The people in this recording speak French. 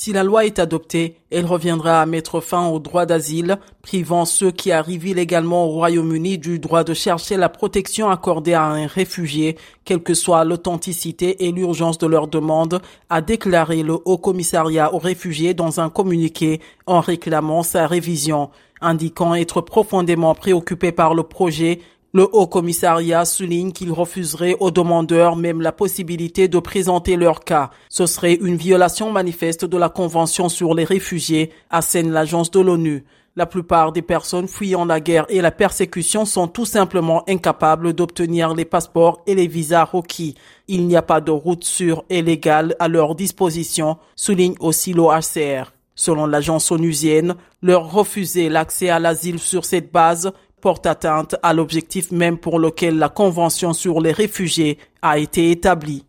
Si la loi est adoptée, elle reviendra à mettre fin au droit d'asile, privant ceux qui arrivent illégalement au Royaume-Uni du droit de chercher la protection accordée à un réfugié, quelle que soit l'authenticité et l'urgence de leur demande, a déclaré le Haut Commissariat aux réfugiés dans un communiqué en réclamant sa révision, indiquant être profondément préoccupé par le projet le Haut Commissariat souligne qu'il refuserait aux demandeurs même la possibilité de présenter leur cas. Ce serait une violation manifeste de la Convention sur les réfugiés, assène l'agence de l'ONU. La plupart des personnes fuyant la guerre et la persécution sont tout simplement incapables d'obtenir les passeports et les visas requis. Il n'y a pas de route sûre et légale à leur disposition, souligne aussi l'OHCR. Selon l'agence onusienne, leur refuser l'accès à l'asile sur cette base porte atteinte à l'objectif même pour lequel la Convention sur les réfugiés a été établie.